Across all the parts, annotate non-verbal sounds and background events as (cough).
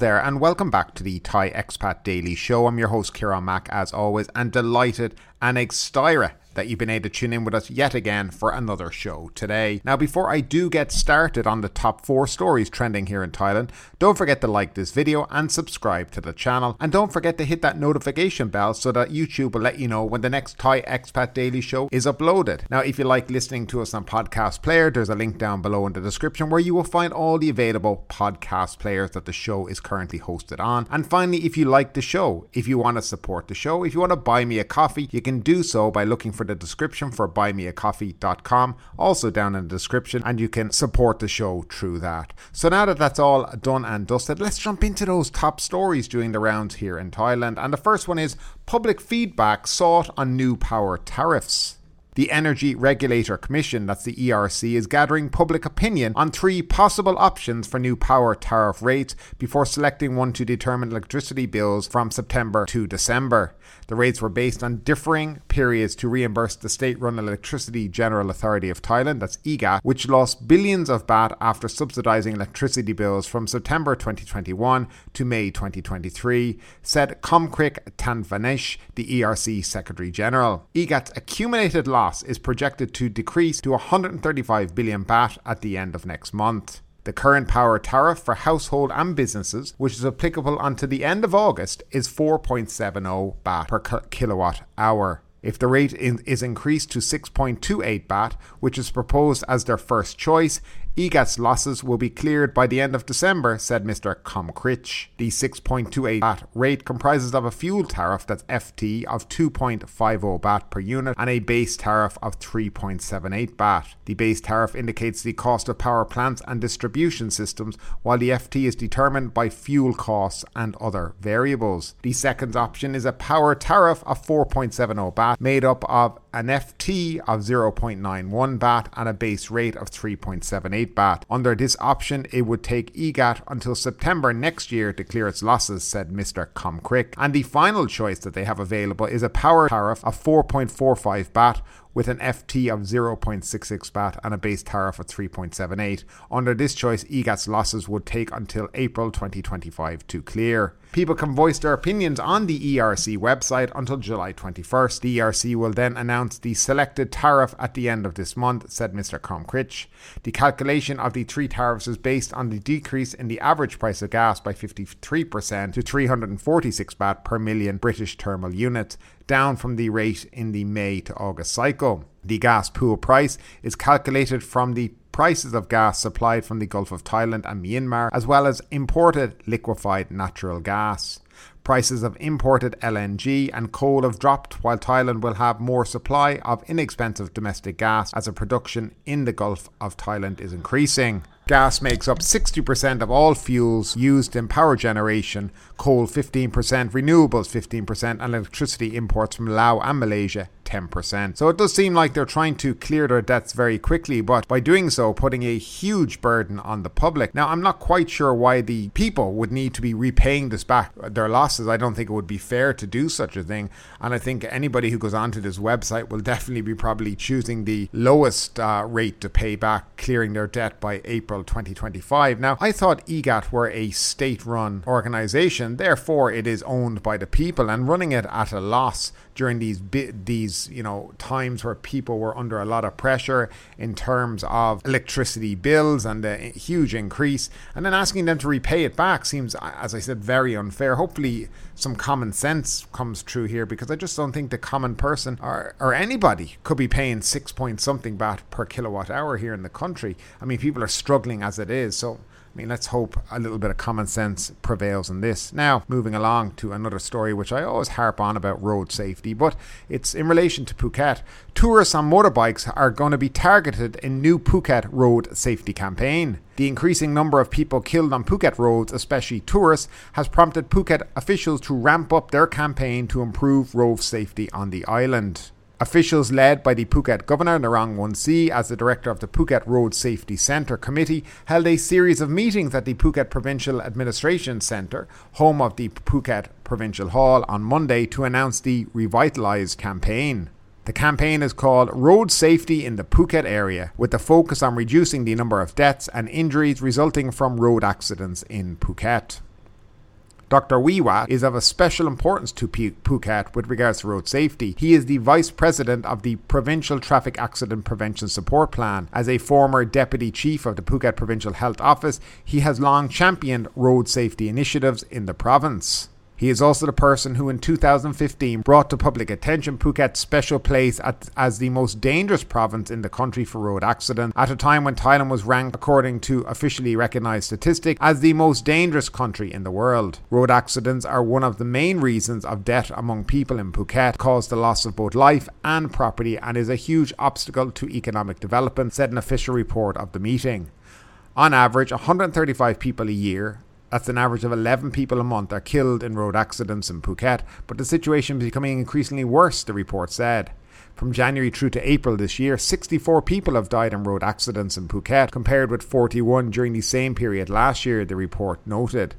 There, and welcome back to the Thai Expat Daily Show. I'm your host, Kieran Mack, as always, and delighted and excited that you've been able to tune in with us yet again for another show today. Now, before I do get started on the top four stories trending here in Thailand, don't forget to like this video and subscribe to the channel. And don't forget to hit that notification bell so that YouTube will let you know when the next Thai Expat Daily Show is uploaded. Now, if you like listening to us on Podcast Player, there's a link down below in the description where you will find all the available podcast players that the show is currently hosted on. And finally, if you like the show, if you want to support the show, if you want to buy me a coffee, you can do so by looking for the description for buymeacoffee.com, also down in the description, and you can support the show through that. So now that that's all done and dusted, let's jump into those top stories during the rounds here in Thailand. And the first one is public feedback sought on new power tariffs. The Energy Regulatory Commission, that's the ERC, is gathering public opinion on three possible options for new power tariff rates before selecting one to determine electricity bills from September to December. The rates were based on differing periods to reimburse the state run Electricity Generating Authority of Thailand, that's EGAT, which lost billions of baht after subsidizing electricity bills from September 2021 to May 2023, said Komkrik Tanvanesh, the ERC Secretary General. EGAT's accumulated loss is projected to decrease to 135 billion baht at the end of next month. The current power tariff for household and businesses, which is applicable until the end of August, is 4.70 baht per kilowatt hour. If the rate is increased to 6.28 baht, which is proposed as their first choice, EGAT's losses will be cleared by the end of December, said Mr. Komkrich. The 6.28 baht rate comprises of a fuel tariff that's FT of 2.50 baht per unit and a base tariff of 3.78 baht. The base tariff indicates the cost of power plants and distribution systems, while the FT is determined by fuel costs and other variables. The second option is a power tariff of 4.70 baht made up of an FT of 0.91 baht and a base rate of 3.78 baht. Under this option, it would take EGAT until September next year to clear its losses, said Mr. Komkrik. And the final choice that they have available is a power tariff of 4.45 baht with an FT of 0.66 baht and a base tariff of 3.78. Under this choice, EGAT's losses would take until April 2025 to clear. People can voice their opinions on the ERC website until July 21st. The ERC will then announce the selected tariff at the end of this month, said Mr. Komkrich. The calculation of the three tariffs is based on the decrease in the average price of gas by 53% to 346 baht per million British thermal units, down from the rate in the May to August cycle. The gas pool price is calculated from the prices of gas supplied from the Gulf of Thailand and Myanmar, as well as imported liquefied natural gas. Prices of imported LNG and coal have dropped, while Thailand will have more supply of inexpensive domestic gas as a production in the Gulf of Thailand is increasing. Gas makes up 60% of all fuels used in power generation, coal 15%, renewables 15%, and electricity imports from Laos and Malaysia 10%. So it does seem like they're trying to clear their debts very quickly, but by doing so, putting a huge burden on the public. Now, I'm not quite sure why the people would need to be repaying this back, their losses. I don't think it would be fair to do such a thing. And I think anybody who goes onto this website will (laughs) definitely be probably choosing the lowest uh, rate to pay back, clearing their debt by April 2025. Now, I thought EGAT were a state run organization, therefore, it is owned by the people and running it at a loss during these these you know times where people were under a lot of pressure in terms of electricity bills and the huge increase and then asking them to repay it back seems as i said very unfair. Hopefully some common sense comes true here because i just don't think the common person or, or anybody could be paying 6 point something baht per kilowatt hour here in the country. I mean people are struggling as it is so I mean, let's hope a little bit of common sense prevails in this. Now, moving along to another story which I always harp on about road safety, but it's in relation to Phuket. Tourists on motorbikes are going to be targeted in new Phuket road safety campaign. The increasing number of people killed on Phuket roads, especially tourists, has prompted Phuket officials to ramp up their campaign to improve road safety on the island. Officials led by the Phuket Governor Narong Woonciew as the director of the Phuket Road Safety Centre Committee held a series of meetings at the Phuket Provincial Administration Centre, home of the Phuket Provincial Hall, on Monday to announce the Revitalise campaign. The campaign is called Road Safety in the Phuket Area, with the focus on reducing the number of deaths and injuries resulting from road accidents in Phuket. Dr. Wiwa is of a special importance to Phuket with regards to road safety. He is the Vice President of the Provincial Traffic Accident Prevention Support Plan. As a former Deputy Chief of the Phuket Provincial Health Office, he has long championed road safety initiatives in the province. He is also the person who in 2015 brought to public attention Phuket's special place at, as the most dangerous province in the country for road accidents, at a time when Thailand was ranked, according to officially recognized statistics, as the most dangerous country in the world. Road accidents are one of the main reasons of death among people in Phuket, cause the loss of both life and property, and is a huge obstacle to economic development, said an official report of the meeting. On average, 135 people a year that's an average of 11 people a month are killed in road accidents in Phuket, but the situation is becoming increasingly worse, the report said. From January through to April this year, 64 people have died in road accidents in Phuket, compared with 41 during the same period last year, the report noted.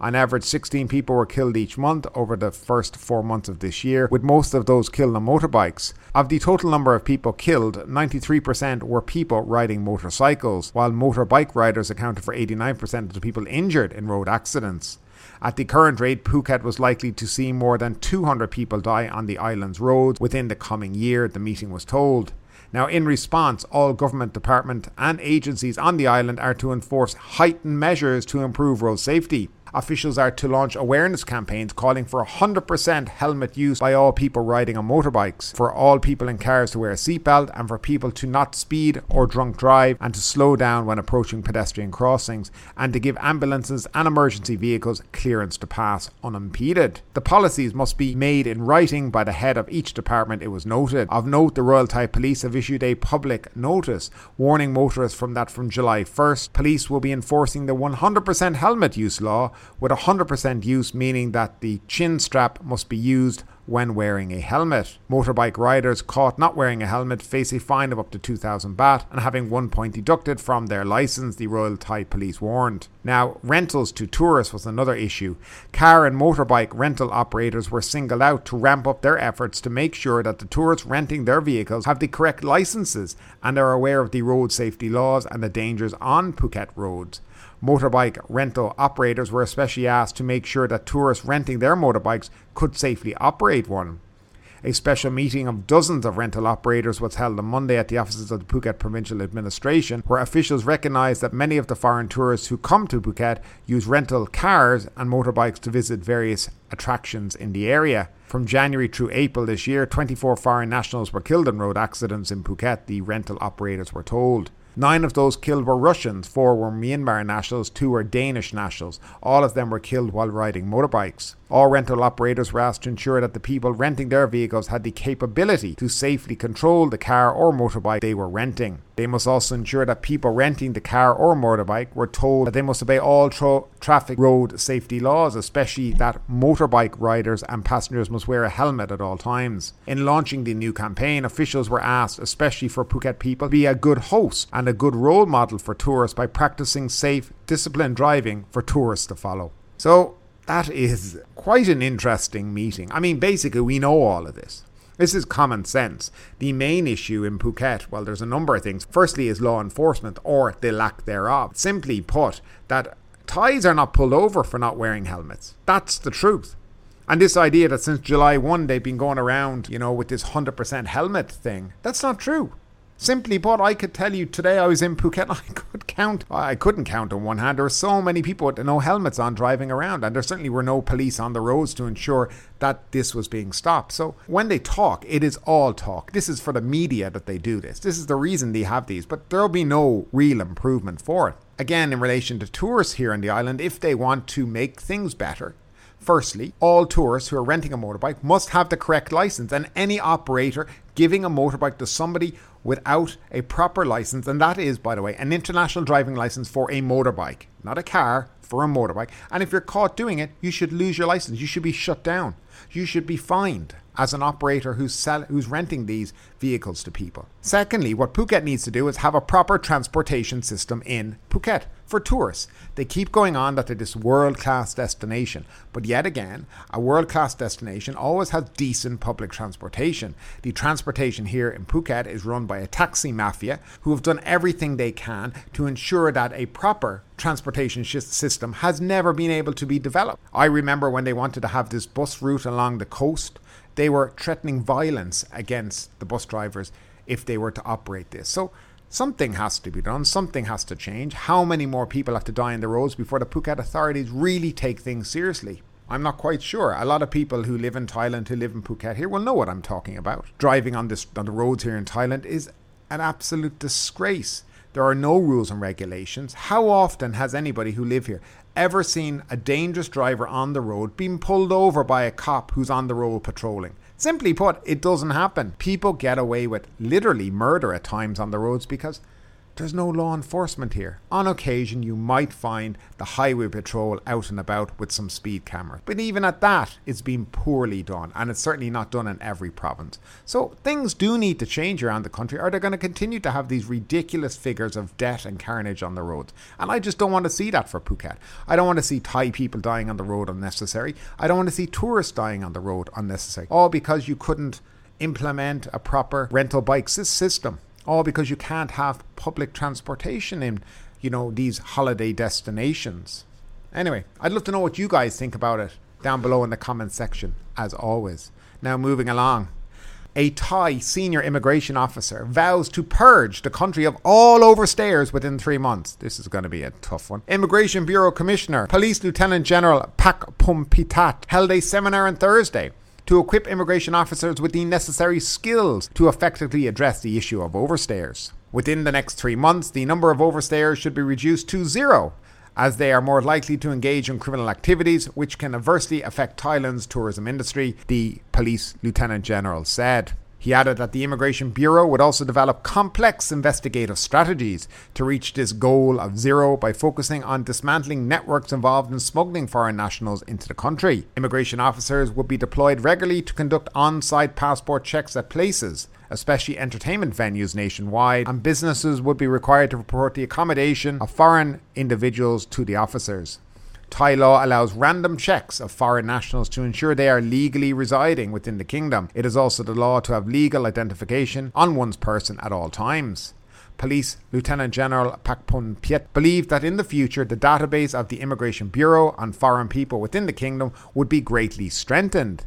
On average, 16 people were killed each month over the first four months of this year, with most of those killed on motorbikes. Of the total number of people killed, 93% were people riding motorcycles, while motorbike riders accounted for 89% of the people injured in road accidents. At the current rate, Phuket was likely to see more than 200 people die on the island's roads within the coming year, the meeting was told. Now, in response, all government departments and agencies on the island are to enforce heightened measures to improve road safety officials are to launch awareness campaigns calling for 100% helmet use by all people riding on motorbikes, for all people in cars to wear a seatbelt, and for people to not speed or drunk drive and to slow down when approaching pedestrian crossings, and to give ambulances and emergency vehicles clearance to pass unimpeded. The policies must be made in writing by the head of each department, it was noted. Of note, the Royal Thai Police have issued a public notice warning motorists from that from July 1st, police will be enforcing the 100% helmet use law with 100% use, meaning that the chin strap must be used when wearing a helmet. Motorbike riders caught not wearing a helmet face a fine of up to 2,000 baht and having one point deducted from their license, the Royal Thai Police warned. Now, rentals to tourists was another issue. Car and motorbike rental operators were singled out to ramp up their efforts to make sure that the tourists renting their vehicles have the correct licenses and are aware of the road safety laws and the dangers on Phuket roads. Motorbike rental operators were especially asked to make sure that tourists renting their motorbikes could safely operate one. A special meeting of dozens of rental operators was held on Monday at the offices of the Phuket Provincial Administration, where officials recognised that many of the foreign tourists who come to Phuket use rental cars and motorbikes to visit various attractions in the area. From January through April this year, 24 foreign nationals were killed in road accidents in Phuket, the rental operators were told. Nine of those killed were Russians, four were Myanmar nationals, two were Danish nationals. All of them were killed while riding motorbikes. All rental operators were asked to ensure that the people renting their vehicles had the capability to safely control the car or motorbike they were renting. They must also ensure that people renting the car or motorbike were told that they must obey all tra- traffic road safety laws, especially that motorbike riders and passengers must wear a helmet at all times. In launching the new campaign, officials were asked, especially for Phuket people, to be a good host and a good role model for tourists by practicing safe, disciplined driving for tourists to follow. So, that is quite an interesting meeting. I mean, basically, we know all of this. This is common sense. The main issue in Phuket, well, there's a number of things. Firstly, is law enforcement or the lack thereof. Simply put, that Thais are not pulled over for not wearing helmets. That's the truth. And this idea that since July 1 they've been going around, you know, with this 100% helmet thing, that's not true. Simply put, I could tell you today I was in Phuket. (laughs) I could count. I couldn't count on one hand. There were so many people with no helmets on driving around, and there certainly were no police on the roads to ensure that this was being stopped. So when they talk, it is all talk. This is for the media that they do this. This is the reason they have these, but there'll be no real improvement for it. Again, in relation to tourists here on the island, if they want to make things better, Firstly, all tourists who are renting a motorbike must have the correct license, and any operator giving a motorbike to somebody without a proper license, and that is, by the way, an international driving license for a motorbike, not a car, for a motorbike. And if you're caught doing it, you should lose your license. You should be shut down. You should be fined as an operator who's sell, who's renting these vehicles to people. Secondly, what Phuket needs to do is have a proper transportation system in Phuket for tourists. They keep going on that they're this world class destination, but yet again, a world class destination always has decent public transportation. The transportation here in Phuket is run by a taxi mafia who have done everything they can to ensure that a proper transportation system has never been able to be developed. I remember when they wanted to have this bus route along the coast, they were threatening violence against the bus drivers if they were to operate this. So something has to be done, something has to change. How many more people have to die on the roads before the Phuket authorities really take things seriously? I'm not quite sure. A lot of people who live in Thailand, who live in Phuket here, will know what I'm talking about. Driving on this on the roads here in Thailand is an absolute disgrace. There are no rules and regulations. How often has anybody who live here ever seen a dangerous driver on the road being pulled over by a cop who's on the road patrolling? Simply put, it doesn't happen. People get away with literally murder at times on the roads because there's no law enforcement here. On occasion, you might find the highway patrol out and about with some speed cameras. But even at that, it's been poorly done, and it's certainly not done in every province. So things do need to change around the country, or they're going to continue to have these ridiculous figures of death and carnage on the roads. And I just don't want to see that for Phuket. I don't want to see Thai people dying on the road unnecessary. I don't want to see tourists dying on the road unnecessary. All because you couldn't implement a proper rental bike system all because you can't have public transportation in, you know, these holiday destinations. Anyway, I'd love to know what you guys think about it down below in the comment section, as always. Now, moving along. A Thai senior immigration officer vows to purge the country of all overstayers within three months. This is going to be a tough one. Immigration Bureau Commissioner, Police Lieutenant General Pak Pumpitat held a seminar on Thursday to equip immigration officers with the necessary skills to effectively address the issue of overstayers. Within the next three months, the number of overstayers should be reduced to zero, as they are more likely to engage in criminal activities which can adversely affect Thailand's tourism industry, the police lieutenant general said. He added that the Immigration Bureau would also develop complex investigative strategies to reach this goal of zero by focusing on dismantling networks involved in smuggling foreign nationals into the country. Immigration officers would be deployed regularly to conduct on site passport checks at places especially entertainment venues nationwide, and businesses would be required to report the accommodation of foreign individuals to the officers. Thai law allows random checks of foreign nationals to ensure they are legally residing within the kingdom. It is also the law to have legal identification on one's person at all times. Police Lieutenant General Pakphumpipat believed that in the future the database of the Immigration Bureau on foreign people within the kingdom would be greatly strengthened.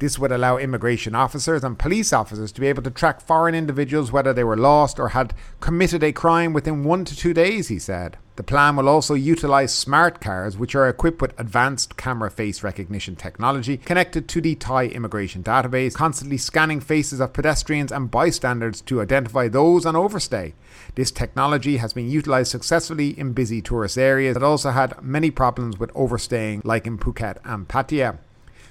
This would allow immigration officers and police officers to be able to track foreign individuals whether they were lost or had committed a crime within one to two days, he said. The plan will also utilize smart cars, which are equipped with advanced camera face recognition technology connected to the Thai immigration database, constantly scanning faces of pedestrians and bystanders to identify those on overstay. This technology has been utilized successfully in busy tourist areas that also had many problems with overstaying, like in Phuket and Pattaya.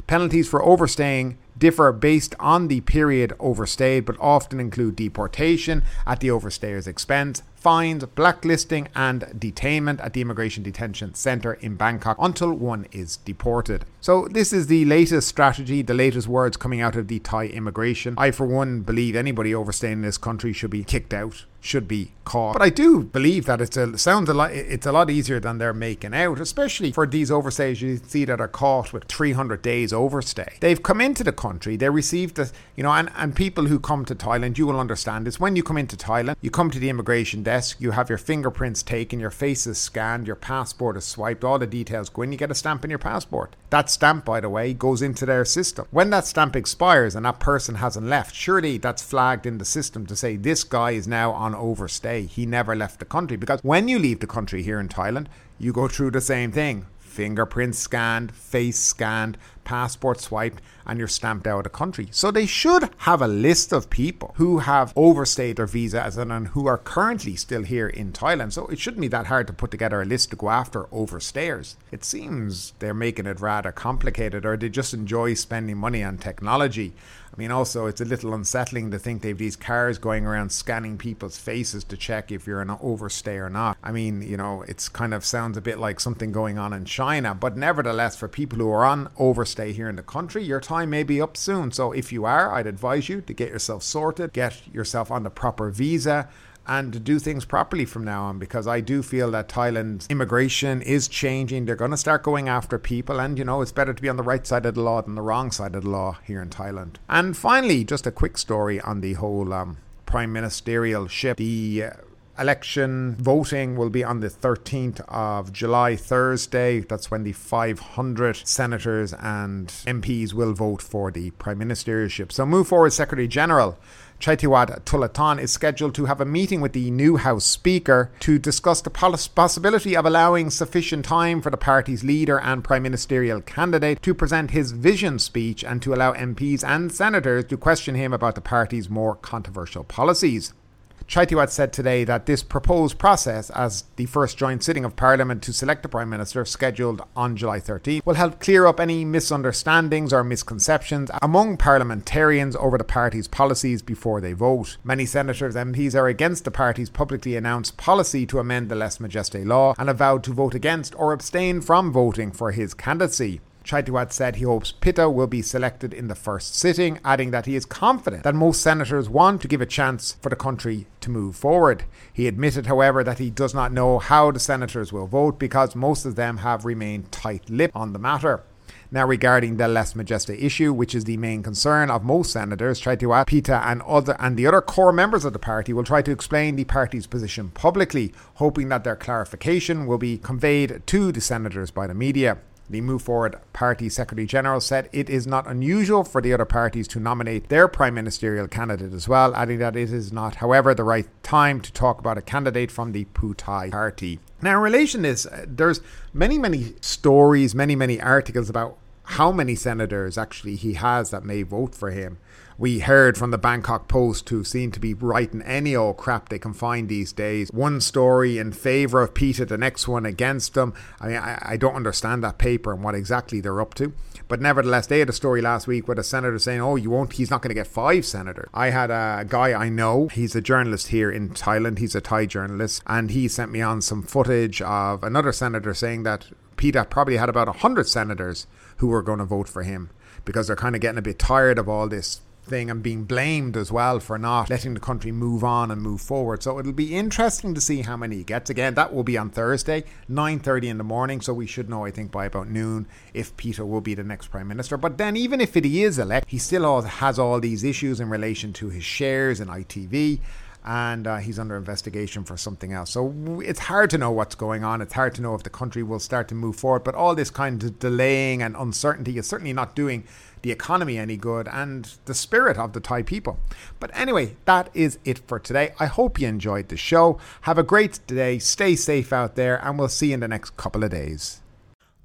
Penalties for overstaying differ based on the period overstayed, but often include deportation at the overstayer's expense, fines, blacklisting, and detainment at the Immigration Detention Centre in Bangkok until one is deported. So, this is the latest strategy, the latest words coming out of the Thai immigration. I, for one, believe anybody overstaying in this country should be kicked out should be caught. But I do believe that it's a sounds a lot it's a lot easier than they're making out, especially for these overstays you see that are caught with 300 days overstay. They've come into the country, they received the, you know, and, and people who come to Thailand, you will understand this. When you come into Thailand, you come to the immigration desk, you have your fingerprints taken, your face is scanned, your passport is swiped, all the details go in, you get a stamp in your passport. That stamp, by the way, goes into their system. When that stamp expires and that person hasn't left, surely that's flagged in the system to say this guy is now on overstay. He never left the country because when you leave the country here in Thailand, you go through the same thing fingerprint scanned, face scanned, passport swiped, and you're stamped out of the country. So they should have a list of people who have overstayed their visa as an, and who are currently still here in Thailand. So it shouldn't be that hard to put together a list to go after overstayers. It seems they're making it rather complicated or they just enjoy spending money on technology. I mean, also, it's a little unsettling to think they have these cars going around scanning people's faces to check if you're an overstay or not. I mean, you know, it's kind of sounds a bit like something going on in China, but nevertheless, for people who are on overstay here in the country, your time may be up soon. So if you are, I'd advise you to get yourself sorted, get yourself on the proper visa and do things properly from now on because I do feel that Thailand's immigration is changing. They're going to start going after people, and you know, it's better to be on the right side of the law than the wrong side of the law here in Thailand. And finally, just a quick story on the whole um, prime ministerial ship. The uh, election voting will be on the 13th of July, Thursday. That's when the 500 senators and MPs will vote for the prime ministership. So move forward, Secretary General. Chaithawat Tulathon is scheduled to have a meeting with the new House Speaker to discuss the possibility of allowing sufficient time for the party's leader and prime ministerial candidate to present his vision speech and to allow MPs and senators to question him about the party's more controversial policies. Chaithawat said today that this proposed process, as the first joint sitting of Parliament to select the Prime Minister, scheduled on July 13, will help clear up any misunderstandings or misconceptions among parliamentarians over the party's policies before they vote. Many senators and MPs are against the party's publicly announced policy to amend the Lese Majeste law and have vowed to vote against or abstain from voting for his candidacy. Chaithawat said he hopes Pita will be selected in the first sitting, adding that he is confident that most senators want to give a chance for the country to move forward. He admitted, however, that he does not know how the senators will vote because most of them have remained tight lipped on the matter. Now, regarding the Lese Majeste issue, which is the main concern of most senators, Chaithawat, Pita, and other and the other core members of the party will try to explain the party's position publicly, hoping that their clarification will be conveyed to the senators by the media. The Move Forward Party Secretary General said it is not unusual for the other parties to nominate their prime ministerial candidate as well, adding that it is not, however, the right time to talk about a candidate from the Pheu Thai party. Now, in relation to this, uh, there's many, many stories, many, many articles about how many senators actually he has that may vote for him we heard from the Bangkok Post, who seem to be writing any old crap they can find these days. One story in favour of Peter, the next one against them. I mean, I, I don't understand that paper and what exactly they're up to. But nevertheless, they had a story last week with a senator saying, "Oh, you won't. He's not going to get five senators." I had a guy I know. He's a journalist here in Thailand. He's a Thai journalist, and he sent me on some footage of another senator saying that Pita probably had about hundred senators who are going to vote for him because they're kind of getting a bit tired of all this thing and being blamed as well for not letting the country move on and move forward. So it'll be interesting to see how many he gets. Again, that will be on Thursday, 9.30 in the morning. So we should know, I think, by about noon if Peter will be the next Prime Minister. But then even if he is elected, he still has all these issues in relation to his shares in ITV and uh, he's under investigation for something else. So it's hard to know what's going on. It's hard to know if the country will start to move forward. But all this kind of delaying and uncertainty is certainly not doing the economy any good and the spirit of the Thai people. But anyway, that is it for today. I hope you enjoyed the show. Have a great day. Stay safe out there, and we'll see you in the next couple of days.